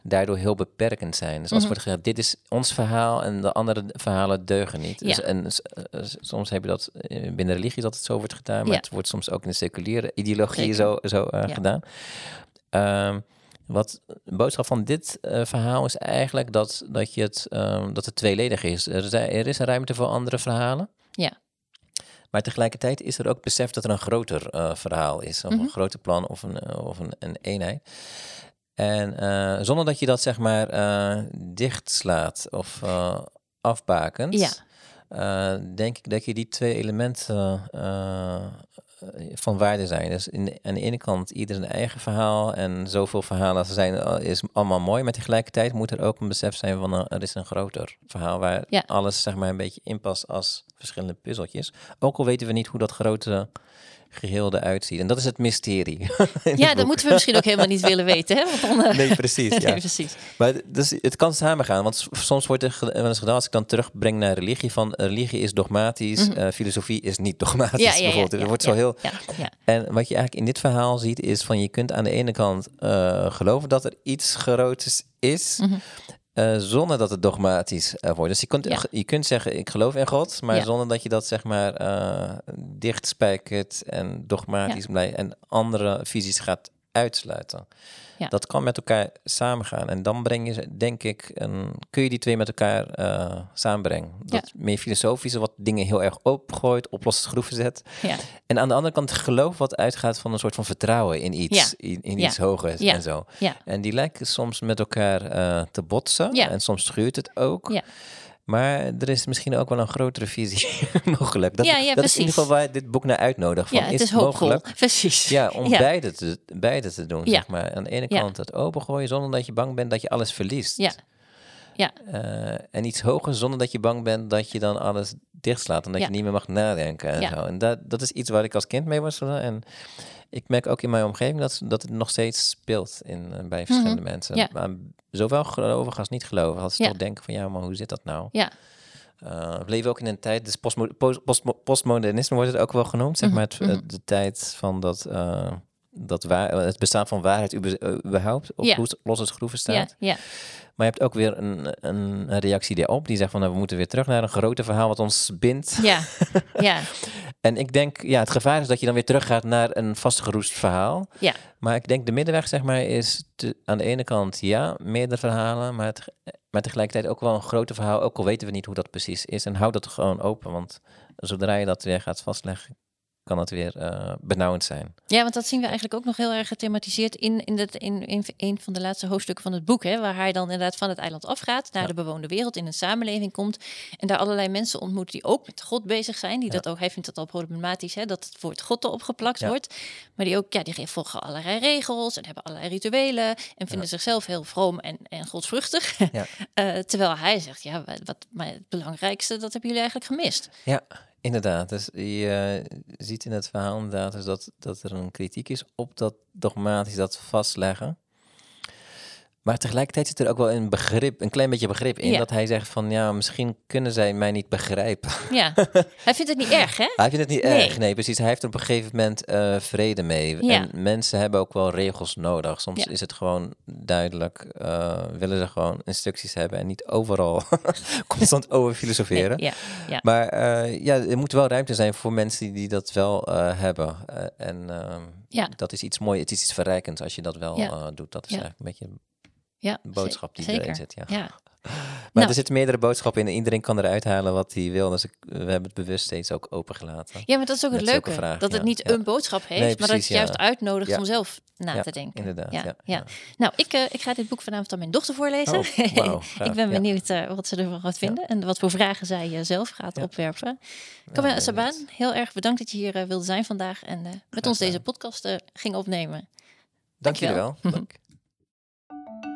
daardoor heel beperkend zijn. Dus als mm wordt gezegd, dit is ons verhaal en de andere verhalen deugen niet. Dus, en soms heb je dat binnen religie dat het zo wordt gedaan, maar het wordt soms ook in de seculiere ideologie zo, zo gedaan. Um, wat de boodschap van dit uh, verhaal is eigenlijk dat, dat, je het, um, dat het tweeledig is. Er, er is een ruimte voor andere verhalen. Ja. Maar tegelijkertijd is er ook besef dat er een groter uh, verhaal is. Of mm -hmm. een groter plan of een, uh, of een, een eenheid. En zonder dat je dat zeg maar dichtslaat of afbakent. Ja. denk ik dat je die twee elementen eh, van waarde zijn. Dus in, aan de ene kant ieder zijn eigen verhaal en zoveel verhalen als er zijn eh, is allemaal mooi. Maar tegelijkertijd moet er ook een besef zijn van uh, er is een groter verhaal waar ja. alles zeg maar een beetje inpast als verschillende puzzeltjes. Ook al weten we niet hoe dat grote geheel eruit ziet. En dat is het mysterie. Ja, dat moeten we misschien ook helemaal niet willen weten. Hè? Want dan, uh... Nee, precies. ja. nee, precies. Maar dus, het kan samengaan. Want soms wordt er wel eens gedaan, als ik dan terugbreng naar religie, van religie is dogmatisch, mm -hmm. uh, filosofie is niet dogmatisch. Ja, ja, bijvoorbeeld. Wordt zo heel... En wat je eigenlijk in dit verhaal ziet, is van je kunt aan de ene kant uh, geloven dat er iets groots is. Mm -hmm. Uh, zonder dat het dogmatisch uh, wordt. Dus je kunt, ja. je kunt zeggen, ik geloof in God, maar ja. zonder dat je dat zeg maar uh, dichtspijkert en dogmatisch Ja. blijft en andere visies gaat uitsluiten. Ja. Dat kan met elkaar samengaan. En dan breng je, denk ik, een, kun je die twee met elkaar eh, samenbrengen. Dat meer filosofische, wat dingen heel erg opgooit, oplossend schroeven zet. Ja. En aan de andere kant geloof wat uitgaat van een soort van vertrouwen in iets, Ja. in, in Ja. iets hogers Ja. en zo. Ja. En die lijken soms met elkaar eh, te botsen. Ja. En soms schuurt het ook. Maar er is misschien ook wel een grotere visie mogelijk. Dat, Ja, ja, dat is in ieder geval waar dit boek naar uitnodigt. Van, ja, het is mogelijk Precies. ja, om. Beide, te, beide te doen, zeg maar. Aan de ene kant het opengooien zonder dat je bang bent dat je alles verliest. Ja. Ja. Eh, en iets hoger zonder dat je bang bent dat je dan alles dichtslaat. En dat je niet meer mag nadenken en zo. En dat, dat is iets waar ik als kind mee was. En ik merk ook in mijn omgeving dat, dat het nog steeds speelt in, eh, bij verschillende mensen. Mhm. Ja. Maar zowel gelovigen als niet gelovigen. Als ze Ja. toch denken van ja, maar hoe zit dat nou? Ja. Uh, we leven ook in een tijd, dus postmo post, post- postmodernisme wordt het ook wel genoemd, zeg Mhm, maar, het, mhm. de tijd van dat, uh, dat waar, het bestaan van waarheid überhaupt op Ja. losse- losse schroeven Ja. staat. Ja. Maar je hebt ook weer een, een, reactie daarop die zegt van nou, we moeten weer terug naar een groter verhaal wat ons bindt. Ja, ja. En ik denk, ja, het gevaar is dat je dan weer teruggaat naar een vastgeroest verhaal. Ja. Maar ik denk de middenweg, zeg maar, is te- aan de ene kant ja, meerdere verhalen, maar, het, maar tegelijkertijd ook wel een groter verhaal, ook al weten we niet hoe dat precies is. En houd dat gewoon open, want zodra je dat weer gaat vastleggen, kan het weer eh, benauwend zijn. Ja, want dat zien we eigenlijk ook nog heel erg gethematiseerd in, in, het, in, in een van de laatste hoofdstukken van het boek. Hè, waar hij dan inderdaad van het eiland afgaat, naar Ja. de bewoonde wereld, in een samenleving komt. En daar allerlei mensen ontmoet die ook met God bezig zijn. Die dat ook, hij vindt het al problematisch, hè, dat het woord God erop geplakt Ja. wordt. Maar die ook, ja, die volgen allerlei regels en hebben allerlei rituelen. En vinden zichzelf heel vroom en, en godsvruchtig. Ja. Eh, terwijl hij zegt, ja, wat, wat, maar het belangrijkste, dat hebben jullie eigenlijk gemist. Ja, inderdaad. Dus je eh, ziet in het verhaal inderdaad dus dat, dat er een kritiek is op dat dogmatisch dat vastleggen. Maar tegelijkertijd zit er ook wel een begrip, een klein beetje begrip in. Ja. Dat hij zegt van ja, misschien kunnen zij mij niet begrijpen. Ja, hij vindt het niet erg, hè? Hij vindt het niet Nee. erg, nee precies. Hij heeft er op een gegeven moment eh, vrede mee. Ja. En mensen hebben ook wel regels nodig. Soms Ja. is het gewoon duidelijk, eh, willen ze gewoon instructies hebben en niet overal constant over filosoferen. Ja, ja. Maar eh, ja, er moet wel ruimte zijn voor mensen die, dat wel hebben. En ehm, dat is iets moois, het is iets verrijkends als je dat wel doet. Dat is eigenlijk een beetje ja boodschap die zeker. erin zit. Ja. Ja, Maar Nou. er zitten meerdere boodschappen in. en Iedereen kan eruit halen wat hij wil. Dus we hebben het bewust steeds ook opengelaten. Ja, maar dat is ook het leuke. vragen, dat het niet een boodschap heeft, Nee, maar dat het juist uitnodigt om zelf na te denken. Inderdaad. Ja. Nou, ik, eh, ik ga dit boek vanavond aan mijn dochter voorlezen. Oh, ik ben benieuwd eh, wat ze ervan gaat vinden en wat voor vragen zij eh, zelf gaat opwerpen. Sabaan, benieuwd. heel erg bedankt dat je hier wilde zijn vandaag en met ons deze podcast ging opnemen. Dank jullie wel. Dank.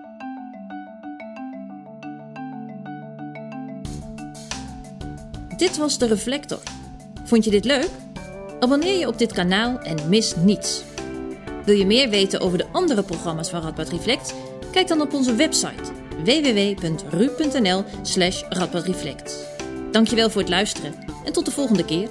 Dit was de Reflector. Vond je dit leuk? Abonneer je op dit kanaal en mis niets. Wil je meer weten over de andere programma's van Radboud Reflect? Kijk dan op onze website www.ru.nl/radboudreflect. Dankjewel voor het luisteren en tot de volgende keer.